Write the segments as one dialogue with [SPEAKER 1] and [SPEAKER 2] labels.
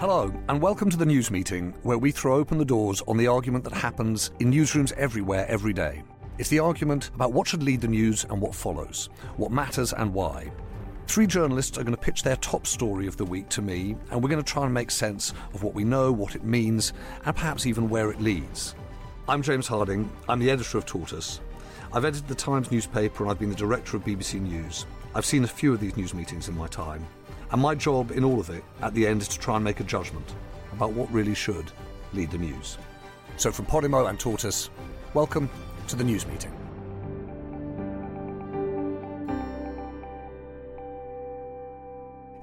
[SPEAKER 1] Hello, and welcome to the news meeting where we throw open the doors on the argument that happens in newsrooms everywhere every day. It's the argument about what should lead the news and what follows, what matters and why. Three journalists are going to pitch their top story of the week to me, and we're going to try and make sense of what we know, what it means, and perhaps even where it leads. I'm James Harding, I'm the editor of Tortoise. I've edited the Times newspaper and I've been the director of BBC News. I've seen a few of these news meetings in my time. And my job in all of it, at the end, is to try and make a judgment about what really should lead the news. So from Podimo and Tortoise, welcome to the news meeting.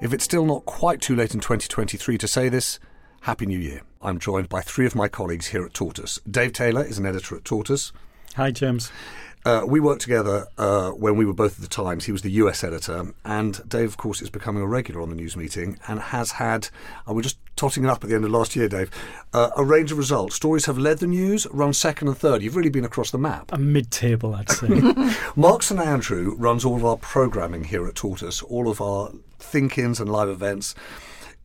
[SPEAKER 1] If it's still not quite too late in 2023 to say this, Happy New Year. I'm joined by three of my colleagues here at Tortoise. Dave Taylor is an editor at Tortoise.
[SPEAKER 2] Hi, James.
[SPEAKER 1] Uh, we worked together uh, when we were both at the Times. He was the US editor, and Dave, of course, is becoming a regular on the news meeting and has had, I we're just totting it up at the end of last year, Dave, uh, a range of results. Stories have led the news, run second and third. You've really been across the map.
[SPEAKER 2] A mid table, I'd say.
[SPEAKER 1] Mark St Andrew runs all of our programming here at Tortoise, all of our think ins and live events.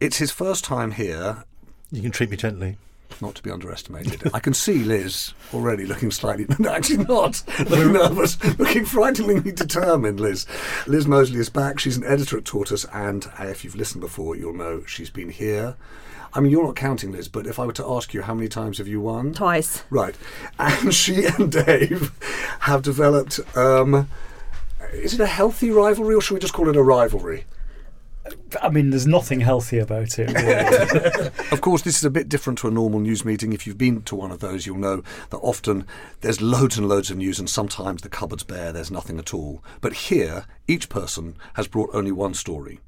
[SPEAKER 1] It's his first time here.
[SPEAKER 3] You can treat me gently
[SPEAKER 1] not to be underestimated. I can see Liz already looking slightly, no, actually not, looking nervous, looking frighteningly determined, Liz. Liz Moseley is back. She's an editor at Tortoise, and uh, if you've listened before, you'll know she's been here. I mean, you're not counting, Liz, but if I were to ask you how many times have you won?
[SPEAKER 4] Twice.
[SPEAKER 1] Right. And she and Dave have developed. Um, is it a healthy rivalry, or should we just call it a rivalry?
[SPEAKER 2] I mean, there's nothing healthy about it.
[SPEAKER 1] Of course, this is a bit different to a normal news meeting. If you've been to one of those, you'll know that often there's loads and loads of news, and sometimes the cupboard's bare, there's nothing at all. But here, each person has brought only one story.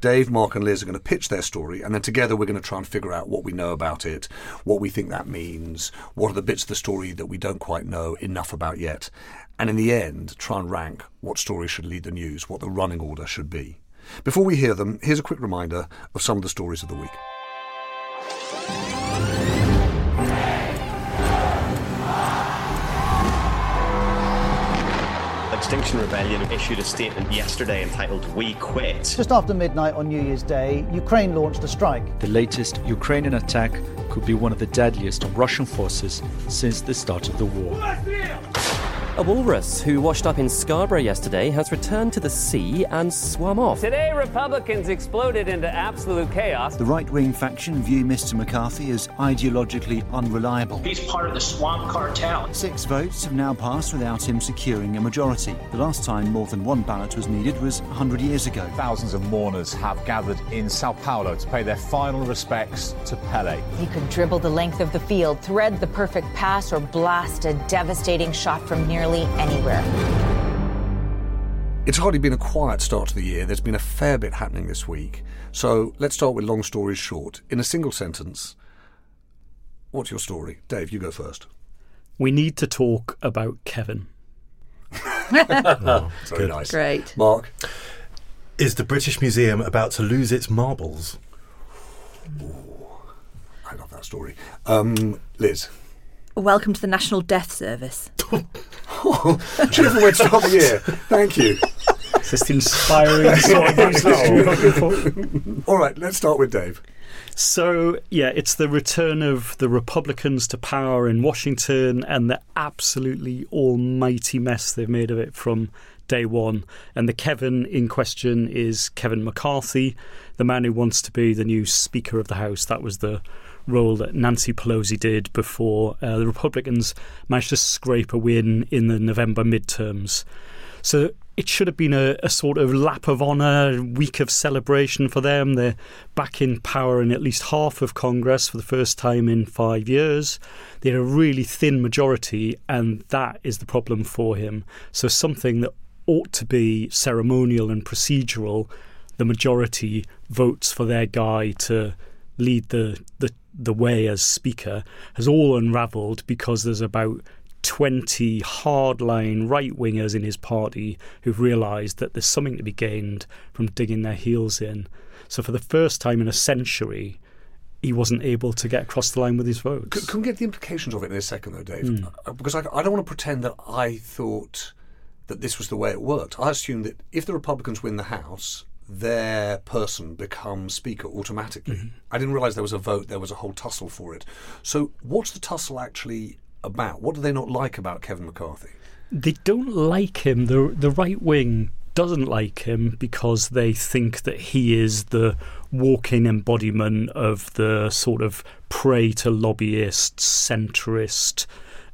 [SPEAKER 1] Dave, Mark, and Liz are going to pitch their story, and then together we're going to try and figure out what we know about it, what we think that means, what are the bits of the story that we don't quite know enough about yet, and in the end, try and rank what story should lead the news, what the running order should be. Before we hear them, here's a quick reminder of some of the stories of the week.
[SPEAKER 5] Extinction Rebellion issued a statement yesterday entitled We Quit.
[SPEAKER 6] Just after midnight on New Year's Day, Ukraine launched a strike.
[SPEAKER 7] The latest Ukrainian attack could be one of the deadliest on Russian forces since the start of the war.
[SPEAKER 8] A walrus who washed up in Scarborough yesterday has returned to the sea and swum off.
[SPEAKER 9] Today, Republicans exploded into absolute chaos.
[SPEAKER 10] The right wing faction view Mr. McCarthy as ideologically unreliable.
[SPEAKER 11] He's part of the swamp cartel.
[SPEAKER 10] Six votes have now passed without him securing a majority. The last time more than one ballot was needed was 100 years ago.
[SPEAKER 12] Thousands of mourners have gathered in Sao Paulo to pay their final respects to Pele.
[SPEAKER 13] He could dribble the length of the field, thread the perfect pass, or blast a devastating shot from near nearly anywhere.
[SPEAKER 1] It's hardly been a quiet start to the year. There's been a fair bit happening this week. So let's start with long stories short. In a single sentence, what's your story? Dave, you go first.
[SPEAKER 2] We need to talk about Kevin.
[SPEAKER 1] oh, very nice.
[SPEAKER 4] Great.
[SPEAKER 1] Mark?
[SPEAKER 3] Is the British Museum about to lose its marbles?
[SPEAKER 1] Ooh, I love that story. Um, Liz?
[SPEAKER 4] Welcome to the National Death Service.
[SPEAKER 1] Oh, cheerful way to start the year. Thank you.
[SPEAKER 2] It's just inspiring
[SPEAKER 1] All right, let's start with Dave.
[SPEAKER 2] So, yeah, it's the return of the Republicans to power in Washington and the absolutely almighty mess they've made of it from day one. And the Kevin in question is Kevin McCarthy, the man who wants to be the new Speaker of the House. That was the role that Nancy Pelosi did before uh, the Republicans managed to scrape a win in the November midterms. So it should have been a, a, sort of lap of honour, week of celebration for them. They're back in power in at least half of Congress for the first time in five years. They're a really thin majority, and that is the problem for him. So something that ought to be ceremonial and procedural, the majority votes for their guy to lead the, the the way as Speaker has all unravelled because there's about 20 hardline right wingers in his party who've realised that there's something to be gained from digging their heels in. So, for the first time in a century, he wasn't able to get across the line with his votes.
[SPEAKER 1] Can, can we get the implications of it in a second, though, Dave? Mm. Because I, I don't want to pretend that I thought that this was the way it worked. I assumed that if the Republicans win the House, their person become speaker automatically.
[SPEAKER 2] Mm-hmm.
[SPEAKER 1] I didn't realize there was a vote, there was a whole tussle for it. So, what's the tussle actually about? What do they not like about Kevin McCarthy?
[SPEAKER 2] They don't like him. The the right wing doesn't like him because they think that he is the walking embodiment of the sort of prey to lobbyists, centrist,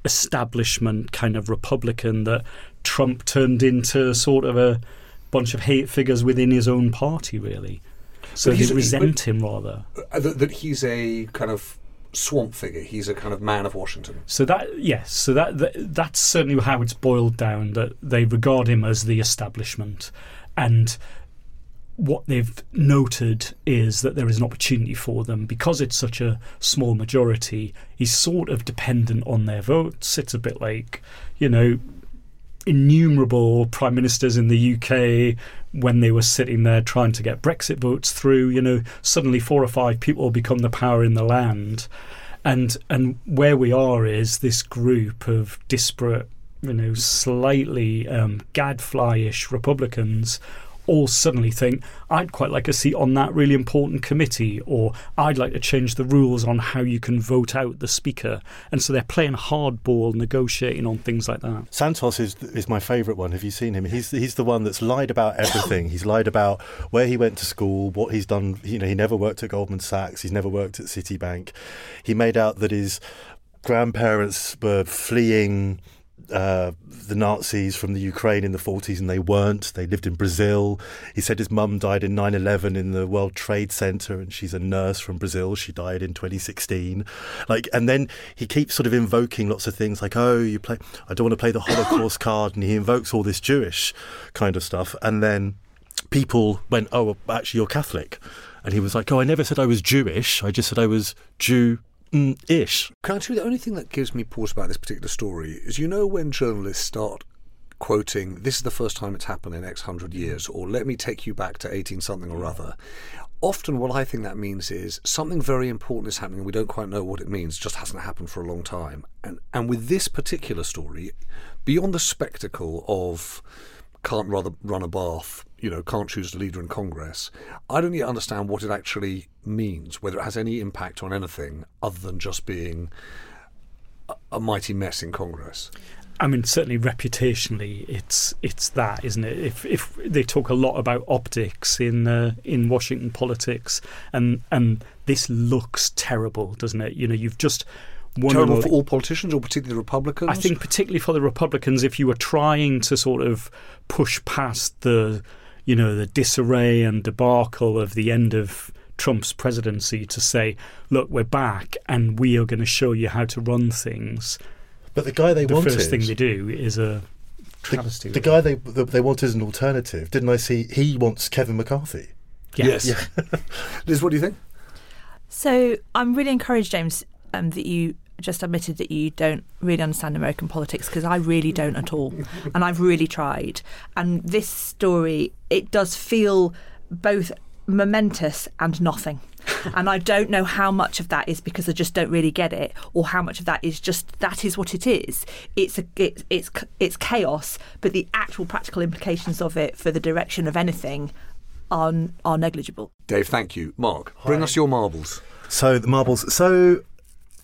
[SPEAKER 2] establishment kind of Republican that Trump turned into sort of a bunch of hate figures within his own party, really. So they resent him rather.
[SPEAKER 1] Uh, that, that he's a kind of swamp figure. He's a kind of man of Washington.
[SPEAKER 2] So that yes, so that, that that's certainly how it's boiled down. That they regard him as the establishment, and what they've noted is that there is an opportunity for them because it's such a small majority. He's sort of dependent on their votes. It's a bit like you know innumerable prime ministers in the UK when they were sitting there trying to get Brexit votes through. You know, suddenly four or five people become the power in the land, and and where we are is this group of disparate, you know, slightly um, gadflyish Republicans. All suddenly think I'd quite like a seat on that really important committee, or I'd like to change the rules on how you can vote out the speaker. And so they're playing hardball, negotiating on things like that.
[SPEAKER 3] Santos is is my favourite one. Have you seen him? He's he's the one that's lied about everything. he's lied about where he went to school, what he's done. You know, he never worked at Goldman Sachs. He's never worked at Citibank. He made out that his grandparents were fleeing. Uh, the Nazis from the Ukraine in the 40s, and they weren't. They lived in Brazil. He said his mum died in 9 11 in the World Trade Center, and she's a nurse from Brazil. She died in 2016. Like, and then he keeps sort of invoking lots of things like, oh, you play, I don't want to play the Holocaust card, and he invokes all this Jewish kind of stuff. And then people went, oh, well, actually, you're Catholic. And he was like, oh, I never said I was Jewish. I just said I was Jew ish.
[SPEAKER 1] Can I tell you the only thing that gives me pause about this particular story is you know when journalists start quoting, this is the first time it's happened in X hundred years, or let me take you back to 18 something or other. Often, what I think that means is something very important is happening, and we don't quite know what it means, just hasn't happened for a long time. And, and with this particular story, beyond the spectacle of can't rather run a bath, you know, can't choose a leader in Congress. I don't yet understand what it actually means, whether it has any impact on anything other than just being a, a mighty mess in Congress.
[SPEAKER 2] I mean, certainly reputationally, it's it's that, isn't it? If if they talk a lot about optics in uh, in Washington politics, and and this looks terrible, doesn't it? You know, you've just won
[SPEAKER 1] Terrible
[SPEAKER 2] an-
[SPEAKER 1] for all politicians, or particularly the Republicans.
[SPEAKER 2] I think particularly for the Republicans, if you were trying to sort of push past the, you know, the disarray and debacle of the end of Trump's presidency to say, look, we're back and we are going to show you how to run things.
[SPEAKER 3] But the guy they want
[SPEAKER 2] the
[SPEAKER 3] wanted,
[SPEAKER 2] first thing they do is a travesty.
[SPEAKER 3] the, the guy they the, they wanted as an alternative, didn't I see? He wants Kevin McCarthy.
[SPEAKER 1] Yes. Liz, what do you think?
[SPEAKER 4] So I'm really encouraged, James, um, that you just admitted that you don't really understand American politics because I really don't at all, and I've really tried. And this story, it does feel both momentous and nothing. and I don't know how much of that is because I just don't really get it, or how much of that is just that is what it is. It's a it, it's it's chaos, but the actual practical implications of it for the direction of anything are are negligible.
[SPEAKER 1] Dave, thank you. Mark, bring us your marbles.
[SPEAKER 3] So the marbles. So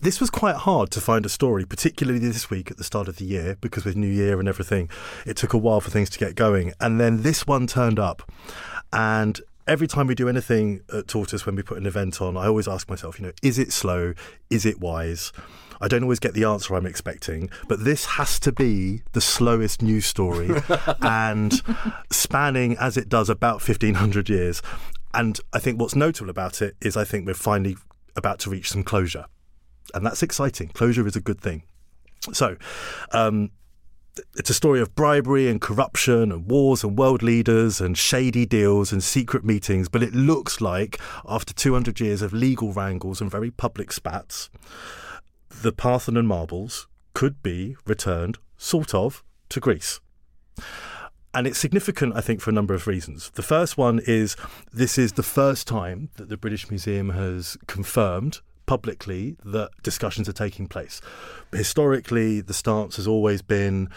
[SPEAKER 3] this was quite hard to find a story, particularly this week at the start of the year, because with New Year and everything, it took a while for things to get going. And then this one turned up, and every time we do anything at Tortoise when we put an event on, I always ask myself, you know, is it slow? Is it wise? I don't always get the answer I'm expecting, but this has to be the slowest news story and spanning as it does about 1500 years. And I think what's notable about it is I think we're finally about to reach some closure. And that's exciting. Closure is a good thing. So, um, it's a story of bribery and corruption and wars and world leaders and shady deals and secret meetings. But it looks like, after 200 years of legal wrangles and very public spats, the Parthenon marbles could be returned, sort of, to Greece. And it's significant, I think, for a number of reasons. The first one is this is the first time that the British Museum has confirmed publicly that discussions are taking place. Historically, the stance has always been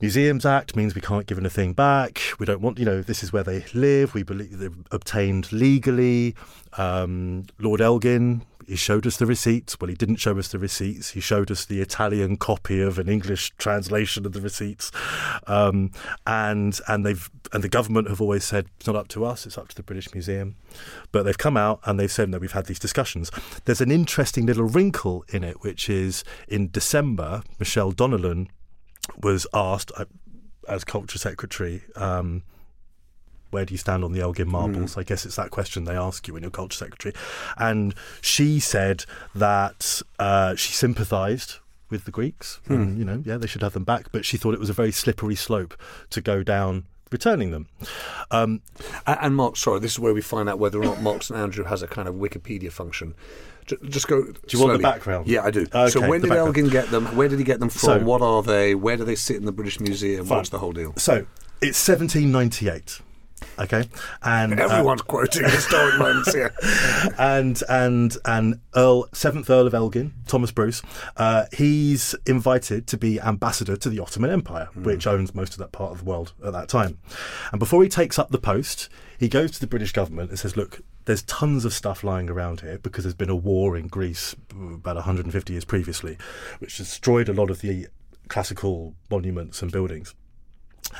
[SPEAKER 3] Museums Act means we can't give anything back. We don't want, you know, this is where they live. We believe they're obtained legally. Um, Lord Elgin, he showed us the receipts. Well, he didn't show us the receipts. He showed us the Italian copy of an English translation of the receipts. Um, and and they've and the government have always said it's not up to us. It's up to the British Museum. But they've come out and they've said that we've had these discussions. There's an interesting little wrinkle in it, which is in December, Michelle Donelan was asked uh, as culture secretary. Um, where do you stand on the Elgin marbles? Mm. I guess it's that question they ask you when you're culture secretary. And she said that uh, she sympathised with the Greeks. Mm. And, you know, yeah, they should have them back. But she thought it was a very slippery slope to go down returning them. Um,
[SPEAKER 1] and, and Mark, sorry, this is where we find out whether or not Mark St Andrew has a kind of Wikipedia function. Just go.
[SPEAKER 3] Do you slowly. want the background?
[SPEAKER 1] Yeah, I do. Okay, so when did background. Elgin get them? Where did he get them from? So, what are they? Where do they sit in the British Museum? Fine. What's the whole deal?
[SPEAKER 3] So it's 1798. Okay, and
[SPEAKER 1] uh, everyone's uh, quoting historic moments here.
[SPEAKER 3] and and and Earl Seventh Earl of Elgin, Thomas Bruce, uh, he's invited to be ambassador to the Ottoman Empire, mm. which owns most of that part of the world at that time. And before he takes up the post, he goes to the British government and says, "Look, there's tons of stuff lying around here because there's been a war in Greece about 150 years previously, which destroyed a lot of the classical monuments and buildings."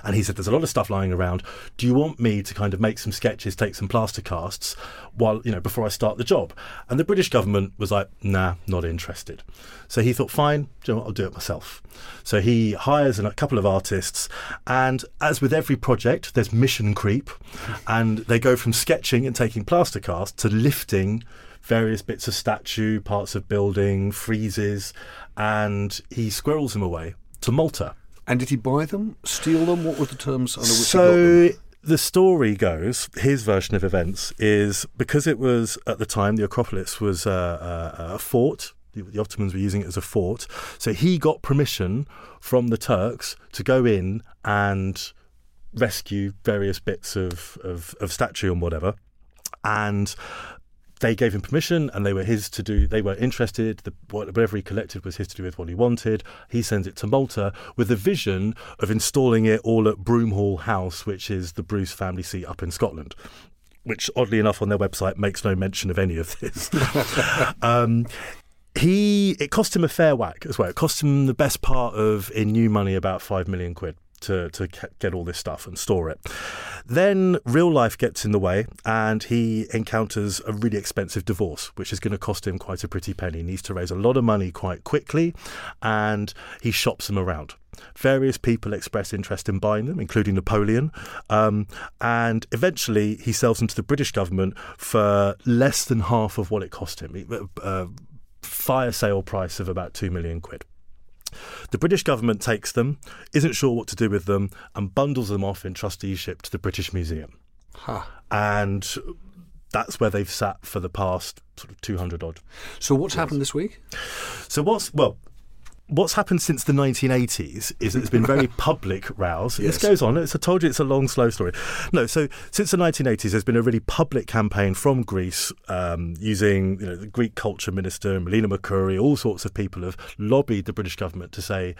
[SPEAKER 3] And he said, There's a lot of stuff lying around. Do you want me to kind of make some sketches, take some plaster casts while, you know, before I start the job? And the British government was like, Nah, not interested. So he thought, Fine, you know I'll do it myself. So he hires a couple of artists. And as with every project, there's mission creep. And they go from sketching and taking plaster casts to lifting various bits of statue, parts of building, friezes. And he squirrels them away to Malta
[SPEAKER 1] and did he buy them, steal them? What were the terms under which
[SPEAKER 3] so, the story goes, his version of events is because it was at the time the Acropolis was a, a, a fort. The, the Ottomans were using it as a fort, so he got permission from the Turks to go in and rescue various bits of, of, of statue and whatever. And they gave him permission and they were his to do they were interested the, whatever he collected was his to do with what he wanted. He sends it to malta with the vision of installing it all at broomhall house which is the bruce family seat up in scotland which oddly enough on their website makes no mention of any of this. Um, he it cost him a fair whack as well. It cost him the best part of in new money about five million quid to, to get all this stuff and store it. Then real life gets in the way and he encounters a really expensive divorce, which is going to cost him quite a pretty penny. He needs to raise a lot of money quite quickly and he shops them around. Various people express interest in buying them, including Napoleon. Um, and eventually he sells them to the British government for less than half of what it cost him. Uh, fire sale price of about two million quid. The British government takes them, isn't sure what to do with them, and bundles them off in trusteeship to the British Museum.
[SPEAKER 1] Huh.
[SPEAKER 3] And that's where they've sat for the past sort of 200 odd.
[SPEAKER 1] So, what's years. happened this week?
[SPEAKER 3] So, what's, well, what's happened since the 1980s is it's been very public rows. Yes. This goes on. It's, I told you it's a long, slow story. No, so since the 1980s, there's been a really public campaign from Greece um, using you know, the Greek culture minister, Melina Mercouri, all sorts of people have lobbied the British government to say,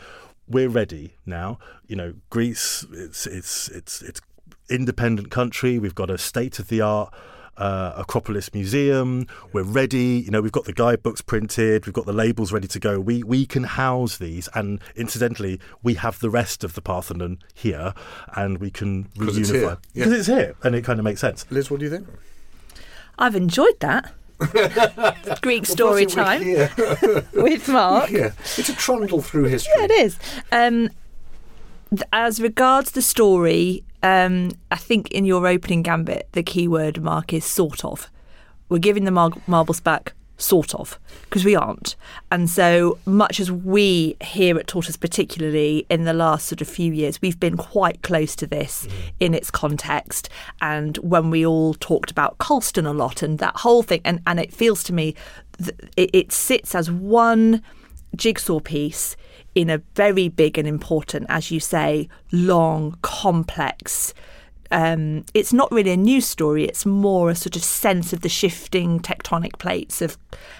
[SPEAKER 3] we're ready now. You know, Greece, it's, it's, it's, it's independent country. We've got a state of the art uh, Acropolis Museum. We're ready. You know, we've got the guidebooks printed. We've got the labels ready to go. We we can house these, and incidentally, we have the rest of the Parthenon here, and we can
[SPEAKER 1] reunify
[SPEAKER 3] because
[SPEAKER 1] it's,
[SPEAKER 3] yeah. it's here, and it kind of makes sense.
[SPEAKER 1] Liz, what do you think?
[SPEAKER 4] I've enjoyed that. Greek story time with Mark.
[SPEAKER 1] Yeah, it's a trundle through history.
[SPEAKER 4] Yeah, it is. Um, as regards the story, um, I think in your opening gambit, the keyword mark is sort of. We're giving the mar- marbles back, sort of, because we aren't. And so much as we here at Tortoise, particularly in the last sort of few years, we've been quite close to this mm. in its context. And when we all talked about Colston a lot and that whole thing, and, and it feels to me that it, it sits as one jigsaw piece in a very big and important, as you say, long, complex um, it's not really a news story. It's more a sort of sense of the shifting tectonic plates of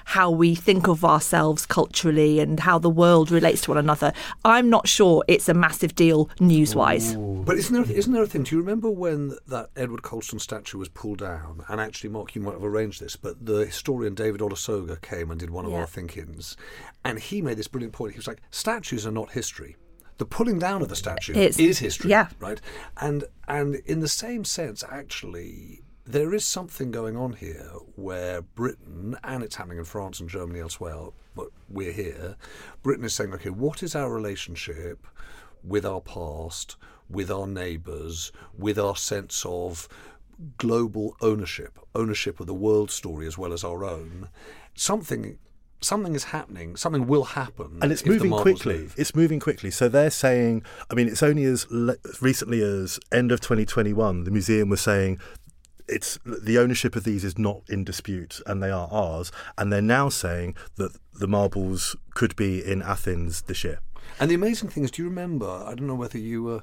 [SPEAKER 4] how we think of ourselves culturally and how the world relates to one another. I'm not sure it's a massive deal news wise.
[SPEAKER 1] But isn't there, isn't there a thing? Do you remember when that Edward Colston statue was pulled down? And actually, Mark, you might have arranged this, but the historian David Olusoga came and did one of
[SPEAKER 4] Yeah.
[SPEAKER 1] our thinkings. And he made this brilliant point. He was like, statues are not history. The pulling down of the statue
[SPEAKER 4] It's-
[SPEAKER 1] is history.
[SPEAKER 4] yeah.
[SPEAKER 1] Right? And, and in the same sense, actually, there is something going on here where Britain, and it's happening in France and Germany elsewhere, but we're here, Britain is saying, okay, what is our relationship with our past, with our neighbours, with our sense of global ownership, ownership of the world story as well as our own? Something. Something is happening. Something will happen,
[SPEAKER 3] and it's moving quickly.
[SPEAKER 1] move.
[SPEAKER 3] It's moving quickly. So they're saying, I mean, it's only as le- recently as end of 2021, the museum was saying it's the ownership of these is not in dispute and they are ours. And they're now saying that the marbles could be in Athens this year.
[SPEAKER 1] And the amazing thing is, do you remember? I don't know whether you were.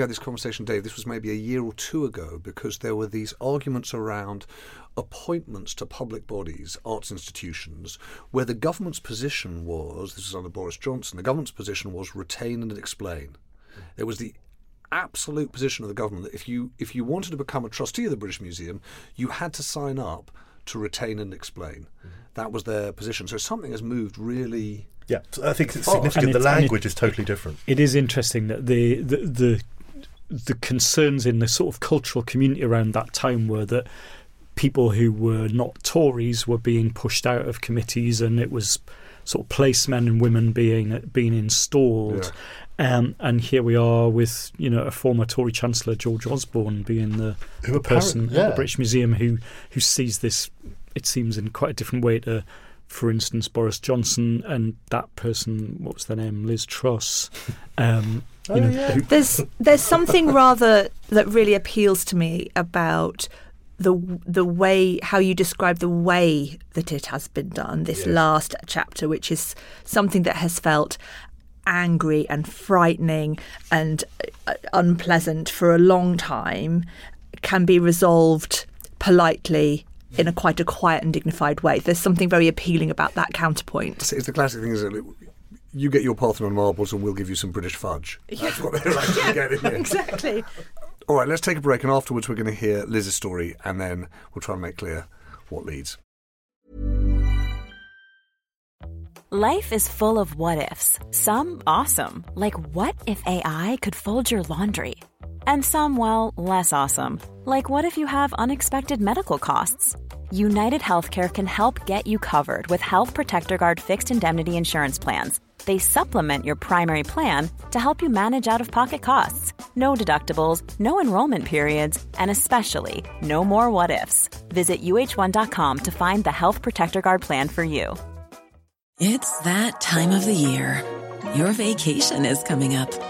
[SPEAKER 1] We had this conversation, Dave. This was maybe a year or two ago because there were these arguments around appointments to public bodies, arts institutions, where the government's position was this was under Boris Johnson the government's position was retain and explain. It was the absolute position of the government that if you if you wanted to become a trustee of the British Museum, you had to sign up to retain and explain. Mm-hmm. That was their position. So something has moved really.
[SPEAKER 3] Yeah, I think it's
[SPEAKER 1] fast.
[SPEAKER 3] significant.
[SPEAKER 2] And
[SPEAKER 3] the
[SPEAKER 2] it's- and it-
[SPEAKER 3] language is totally different.
[SPEAKER 2] It is interesting that the, the the the concerns in the sort of cultural community around that time were that people who were not Tories were being pushed out of committees, and it was sort of placemen and women being being installed. Um, and here we are with you know a former Tory Chancellor George Osborne being the,
[SPEAKER 3] Who
[SPEAKER 2] person at the British Museum who who sees this. It seems in quite a different way to, for instance, Boris Johnson and that person. What was their name? Liz Truss. Um,
[SPEAKER 3] Oh,
[SPEAKER 2] you know, who-
[SPEAKER 4] There's there's something rather that really appeals to me about the the way how you describe the way that it has been done. This last chapter, which is something that has felt angry and frightening and uh, unpleasant for a long time, can be resolved politely. In a quite a quiet and dignified way. There's something very appealing about that counterpoint.
[SPEAKER 1] It's, it's the classic thing, is that you get your Parthenon marbles and we'll give you some British fudge. That's what they're actually getting here.
[SPEAKER 4] Exactly.
[SPEAKER 1] All right, let's take a break, and afterwards we're going to hear Liz's story, and then we'll try and make clear what leads.
[SPEAKER 14] Life is full of what ifs. Some awesome, like what if AI could fold your laundry? And some, well, less awesome, like what if you have unexpected medical costs? United Healthcare can help get you covered with Health Protector Guard fixed indemnity insurance plans. They supplement your primary plan to help you manage out of pocket costs. No deductibles, no enrollment periods, and especially no more what ifs. Visit uhone.com to find the Health Protector Guard plan for you.
[SPEAKER 15] It's that time of the year. Your vacation is coming up.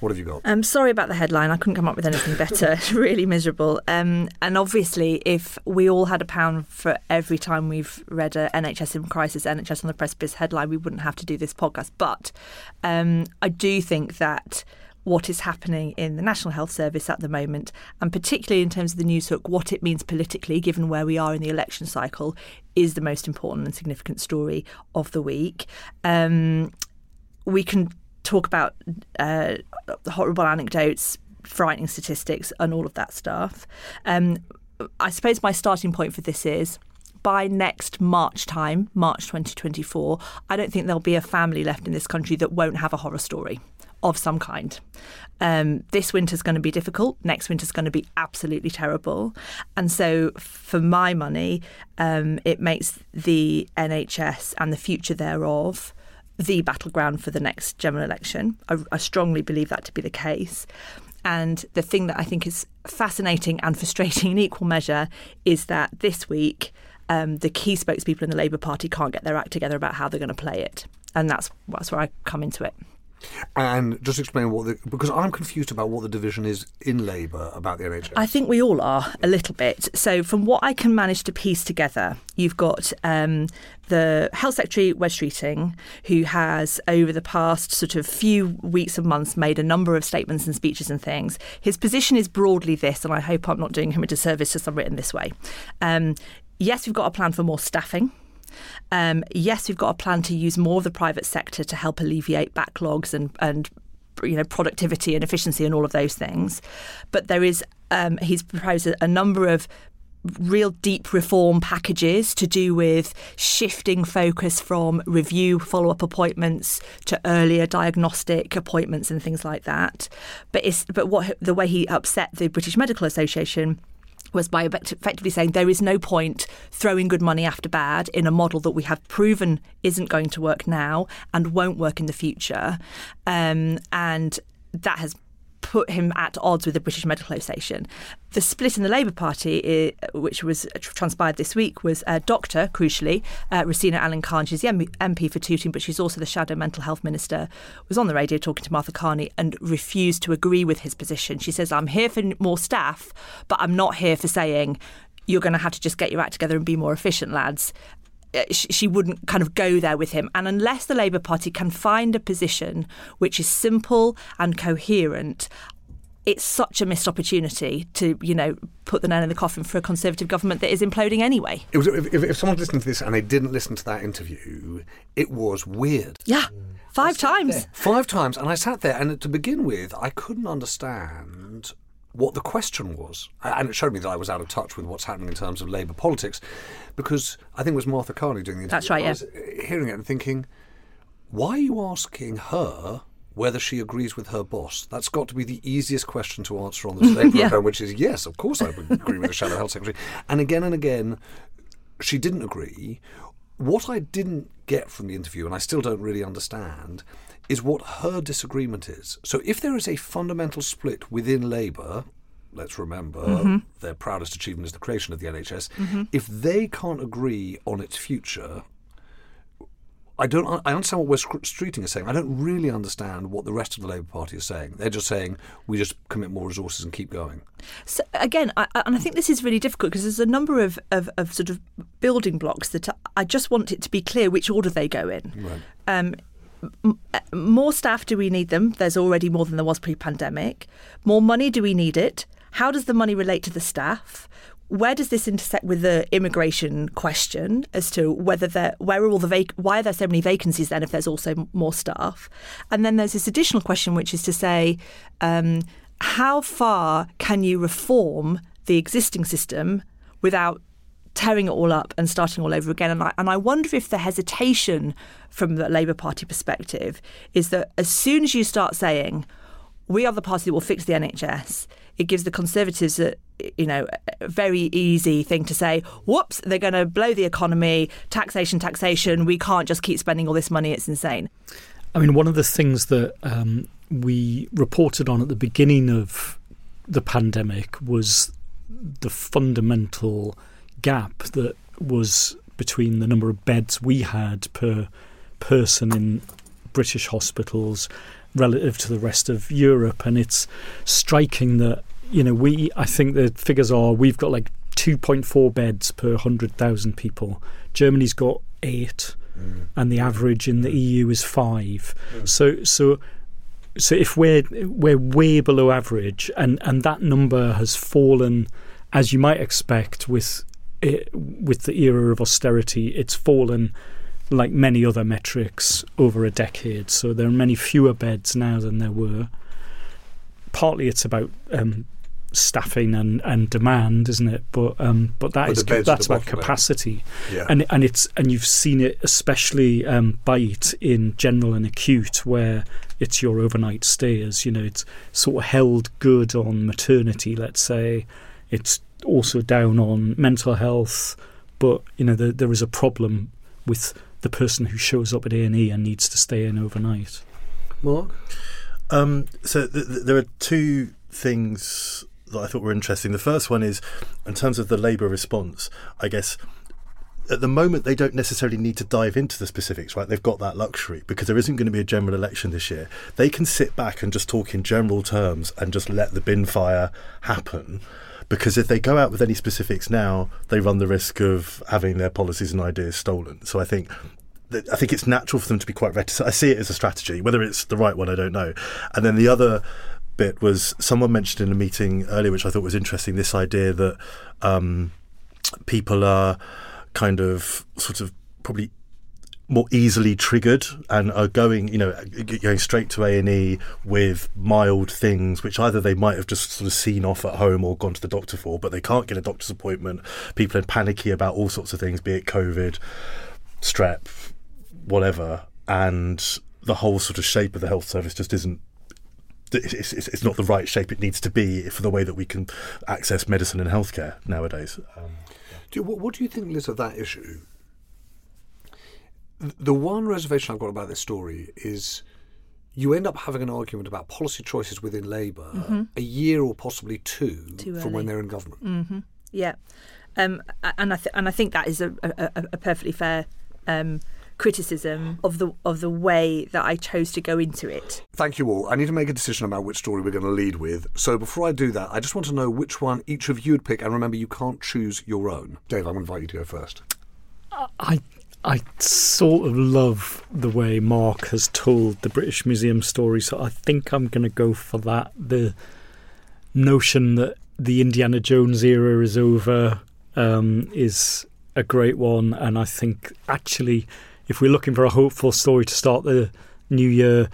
[SPEAKER 1] what have you got?
[SPEAKER 4] I'm sorry about the headline. I couldn't come up with anything better. really miserable. Um, and obviously, if we all had a pound for every time we've read a NHS in crisis, NHS on the precipice headline, we wouldn't have to do this podcast. But um, I do think that what is happening in the National Health Service at the moment, and particularly in terms of the news hook, what it means politically, given where we are in the election cycle, is the most important and significant story of the week. Um, we can talk about uh, horrible anecdotes, frightening statistics, and all of that stuff. Um, I suppose my starting point for this is by next March time, March 2024, I don't think there'll be a family left in this country that won't have a horror story of some kind. Um, this winter's going to be difficult. Next winter's going to be absolutely terrible. And so, for my money, um, it makes the NHS and the future thereof the battleground for the next general election. I, I strongly believe that to be the case. and the thing that I think is fascinating and frustrating in equal measure is that this week um, the key spokespeople in the Labour Party can't get their act together about how they're going to play it, and that's that's where I come into it.
[SPEAKER 1] And just explain what the because I'm confused about what the division is in Labour about the NHS.
[SPEAKER 4] I think we all are a little bit. So, from what I can manage to piece together, you've got um, the Health Secretary, Wes Streeting, who has over the past sort of few weeks and months made a number of statements and speeches and things. His position is broadly this, and I hope I'm not doing him a disservice just I'm written this way. Um, yes, we've got a plan for more staffing. Um, yes, we've got a plan to use more of the private sector to help alleviate backlogs and and you know productivity and efficiency and all of those things. But there is um, he's proposed a number of real deep reform packages to do with shifting focus from review follow up appointments to earlier diagnostic appointments and things like that. But it's but what the way he upset the British Medical Association was by effectively saying there is no point throwing good money after bad in a model that we have proven isn't going to work now and won't work in the future. Um, and that has put him at odds with the British Medical Association. The split in the Labour Party, which was transpired this week, was a doctor, crucially, uh, Rosena Allin-Khan. She's the MP for Tooting, but she's also the shadow mental health minister. Was on the radio talking to Martha Kearney and refused to agree with his position. She says, "I'm here for more staff, but I'm not here for saying." You're going to have to just get your act together and be more efficient, lads uh, Uh, she wouldn't kind of go there with him. And unless the Labour Party can find a position which is simple and coherent, it's such a missed opportunity to, you know, put the nail in the coffin for a Conservative government that is imploding anyway.
[SPEAKER 1] It was, if, if someone's listening to this and they didn't listen to that interview, it was weird.
[SPEAKER 4] Yeah, five times.
[SPEAKER 1] Five times. And I sat there, and to begin with, I couldn't understand what the question was. And it showed me that I was out of touch with what's happening in terms of Labour politics because I think it was Martha Kearney doing the interview.
[SPEAKER 4] That's right, yeah.
[SPEAKER 1] I was uh, hearing it and thinking, why are you asking her whether she agrees with her boss? That's got to be the easiest question to answer on the Labour
[SPEAKER 4] Yeah.
[SPEAKER 1] which is yes, of course I would agree with the Shadow Health Secretary. And again and again, she didn't agree. What I didn't get from the interview, and I still don't really understand, is what her disagreement is. So if there is a fundamental split within Labour, let's remember
[SPEAKER 4] Mhm.
[SPEAKER 1] their proudest achievement is the creation of the NHS,
[SPEAKER 4] Mhm.
[SPEAKER 1] if they can't agree on its future, I don't. I understand what Wes Streeting is saying. I don't really understand what the rest of the Labour Party is saying. They're just saying we just commit more resources and keep going.
[SPEAKER 4] So again, I, and I think this is really difficult because there's a number of, of, of sort of building blocks that I just want it to be clear which order they go in.
[SPEAKER 1] Right.
[SPEAKER 4] Um, more staff, do we need them? There's already more than there was pre pandemic. More money, do we need it? How does the money relate to the staff? Where does this intersect with the immigration question as to whether there, where are all the vac- why are there so many vacancies then if there's also more staff? And then there's this additional question, which is to say, um, how far can you reform the existing system without tearing it all up and starting all over again. And I, and I wonder if the hesitation from the Labour Party perspective is that as soon as you start saying, we are the party that will fix the NHS, it gives the Conservatives a you know a very easy thing to say. Whoops, they're going to blow the economy, taxation, taxation. We can't just keep spending all this money. It's insane.
[SPEAKER 2] I mean, one of the things that um, we reported on at the beginning of the pandemic was the fundamental gap that was between the number of beds we had per person in British hospitals relative to the rest of Europe. And it's striking that, you know, we, I think the figures are we've got like 2.4 beds per 100,000 people. Germany's got eight, mm. and the average in the EU is five. Mm. So, so so if we're we're way below average and and that number has fallen as you might expect with it, with the era of austerity it's fallen like many other metrics over a decade. So there are many fewer beds now than there were. Partly it's about um, staffing and, and demand isn't it? But um, but that
[SPEAKER 1] But
[SPEAKER 2] is that's about capacity.
[SPEAKER 1] Yeah.
[SPEAKER 2] and and it's and you've seen it especially um, bite in general and acute where it's your overnight stays. You know it's sort of held good on maternity let's say. It's also down on mental health but you know there, there is a problem with the person who shows up at A&E and needs to stay in overnight
[SPEAKER 1] Mark
[SPEAKER 3] Um, so th- th- there are two things that I thought were interesting. The first one is in terms of the Labour response, I guess at the moment they don't necessarily need to dive into the specifics, right? They've got that luxury because there isn't going to be a general election this year. They can sit back and just talk in general terms and just let the bin fire happen. Because if they go out with any specifics now, they run the risk of having their policies and ideas stolen. So I think I think it's natural for them to be quite reticent. I see it as a strategy. Whether it's the right one, I don't know. And then the other bit was someone mentioned in a meeting earlier, which I thought was interesting. This idea that um, people are kind of sort of probably more easily triggered and are going, you know, going straight to A and E with mild things, which either they might have just sort of seen off at home or gone to the doctor for, but they can't get a doctor's appointment. People are panicky about all sorts of things, be it COVID, strep, whatever, and the whole sort of shape of the health service just isn't it's, it's, it's, not the right shape it needs to be for the way that we can access medicine and healthcare nowadays. Um,
[SPEAKER 1] do you, what, what, do you think, Liz, of that issue? The one reservation I've got about this story is you end up having an argument about policy choices within Labour mm-hmm. a year or possibly two Too from when they're in government.
[SPEAKER 4] Mm-hmm. Yeah, um, and I th- and I think that is a, a, a perfectly fair um, criticism of the of the way that I chose to go into it.
[SPEAKER 1] Thank you all. I need to make a decision about which story we're going to lead with. So before I do that, I just want to know which one each of you would pick. And remember, you can't choose your own. Dave, I'm going to invite you to go first.
[SPEAKER 2] I I sort of love the way Mark has told the British Museum story, so I think I'm going to go for that. The notion that the Indiana Jones era is over um, is a great one, and I think actually if we're looking for a hopeful story to start the new year,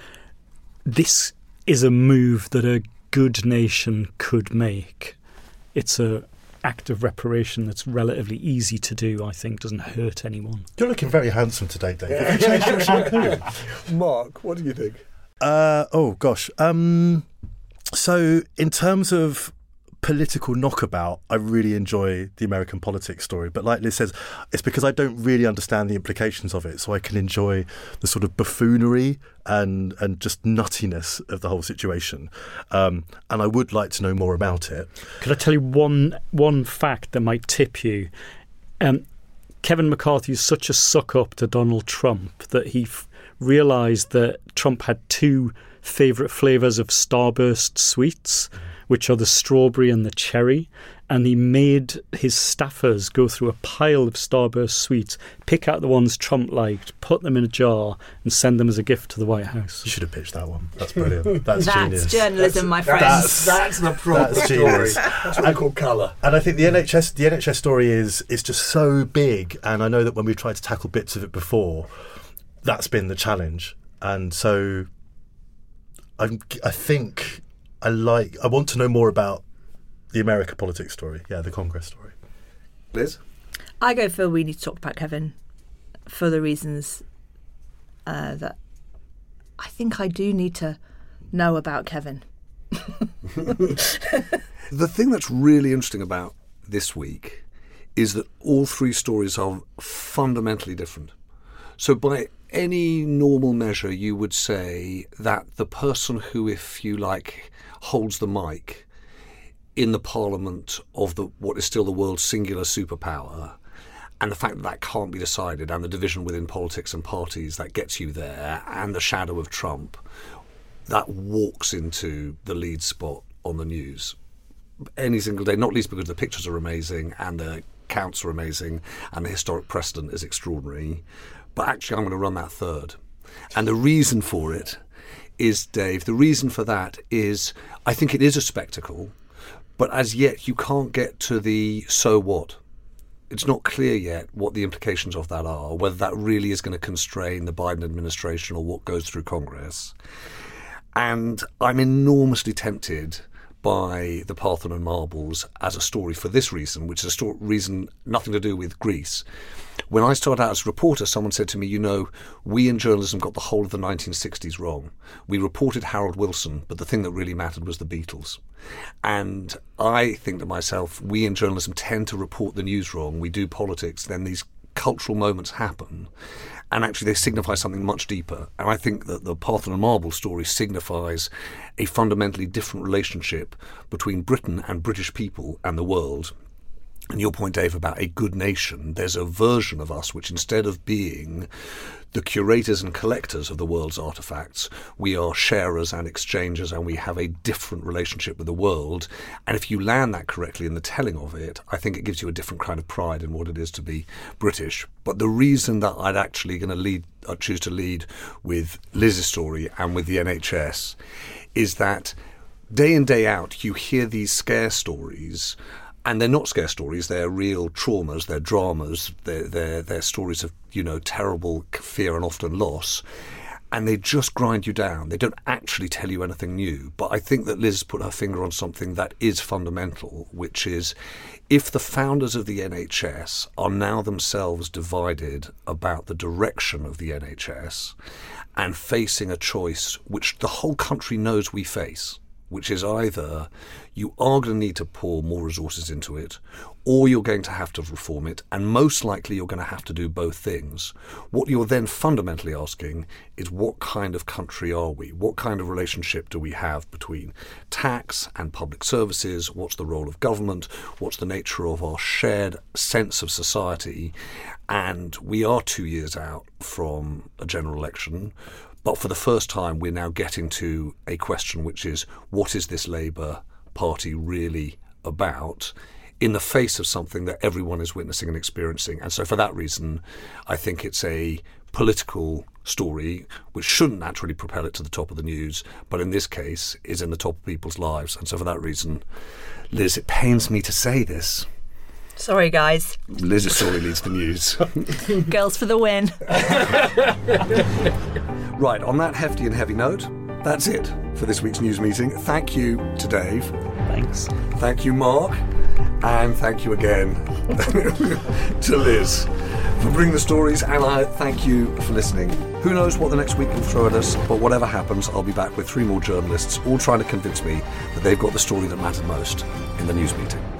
[SPEAKER 2] this is a move that a good nation could make. It's a act of reparation that's relatively easy to do. I think doesn't hurt anyone.
[SPEAKER 3] You're looking very handsome today, Dave.
[SPEAKER 1] Yeah. Mark, what do you think?
[SPEAKER 3] Uh, oh gosh. Um, so in terms of political knockabout, I really enjoy the American politics story. But like Liz says, it's because I don't really understand the implications of it, so I can enjoy the sort of buffoonery and and just nuttiness of the whole situation. Um, and I would like to know more about it.
[SPEAKER 2] Could I tell you one one fact that might tip you? Um, Kevin McCarthy is such a suck up to Donald Trump that he f- realised that Trump had two favourite flavours of Starburst sweets. Mm which are the strawberry and the cherry. And he made his staffers go through a pile of Starburst sweets, pick out the ones Trump liked, put them in a jar, and send them as a gift to the White House.
[SPEAKER 3] You should have pitched that one. That's brilliant. That's,
[SPEAKER 4] that's
[SPEAKER 3] genius.
[SPEAKER 4] journalism, my friend.
[SPEAKER 1] That's, that's the proper that's story. That's what I call colour.
[SPEAKER 3] And I think the NHS the NHS story is is just so big. And I know that when we've tried to tackle bits of it before, that's been the challenge. And so I I think I like. I want to know more about the America politics story. Yeah, the Congress story.
[SPEAKER 1] Liz,
[SPEAKER 4] I go for we need to talk about Kevin for the reasons uh, that I think I do need to know about Kevin.
[SPEAKER 1] the thing that's really interesting about this week is that all three stories are fundamentally different. So, by any normal measure, you would say that the person who, if you like, holds the mic in the parliament of the what is still the world's singular superpower, and the fact that that can't be decided, and the division within politics and parties that gets you there, and the shadow of Trump, that walks into the lead spot on the news any single day, not least because the pictures are amazing and the counts are amazing and the historic precedent is extraordinary. But actually, I'm going to run that third. And the reason for it is, Dave, the reason for that is I think it is a spectacle, but as yet you can't get to the so what. It's not clear yet what the implications of that are, whether that really is going to constrain the Biden administration or what goes through Congress. And I'm enormously tempted by the Parthenon marbles as a story for this reason, which is a story, reason nothing to do with Greece. When I started out as a reporter, someone said to me, You know, we in journalism got the whole of the 1960s wrong. We reported Harold Wilson, but the thing that really mattered was the Beatles. And I think to myself, we in journalism tend to report the news wrong. We do politics, then these cultural moments happen and actually they signify something much deeper. And I think that the Parthenon Marble story signifies a fundamentally different relationship between Britain and British people and the world. And your point, Dave, about a good nation, there's a version of us which instead of being the curators and collectors of the world's artifacts. We are sharers and exchangers, and we have a different relationship with the world. And if you land that correctly in the telling of it, I think it gives you a different kind of pride in what it is to be British. But the reason that I'd actually going to lead, I uh, choose to lead with Liz's story and with the NHS, is that day in day out you hear these scare stories and they're not scare stories. They're real traumas. They're dramas. They're, they're, they're stories of you know terrible fear and often loss. And they just grind you down. They don't actually tell you anything new. But I think that Liz put her finger on something that is fundamental, which is if the founders of the NHS are now themselves divided about the direction of the NHS and facing a choice which the whole country knows we face, which is either you are going to need to pour more resources into it, or you're going to have to reform it, and most likely you're going to have to do both things. What you're then fundamentally asking is what kind of country are we? What kind of relationship do we have between tax and public services? What's the role of government? What's the nature of our shared sense of society? And we are two years out from a general election. But for the first time, we're now getting to a question which is what is this Labour party really about in the face of something that everyone is witnessing and experiencing. And so, for that reason, I think it's a political story which shouldn't naturally propel it to the top of the news, but in this case is in the top of people's lives. And so, for that reason, Liz, it pains me to say this.
[SPEAKER 4] Sorry, guys.
[SPEAKER 1] Liz's story leads the news.
[SPEAKER 4] Girls for the win.
[SPEAKER 1] right, on that hefty and heavy note, that's it for this week's news meeting. Thank you to Dave.
[SPEAKER 2] Thanks.
[SPEAKER 1] Thank you, Mark. And thank you again to Liz for bringing the stories. And I thank you for listening. Who knows what the next week will throw at us, but whatever happens, I'll be back with three more journalists, all trying to convince me that they've got the story that mattered most in the news meeting.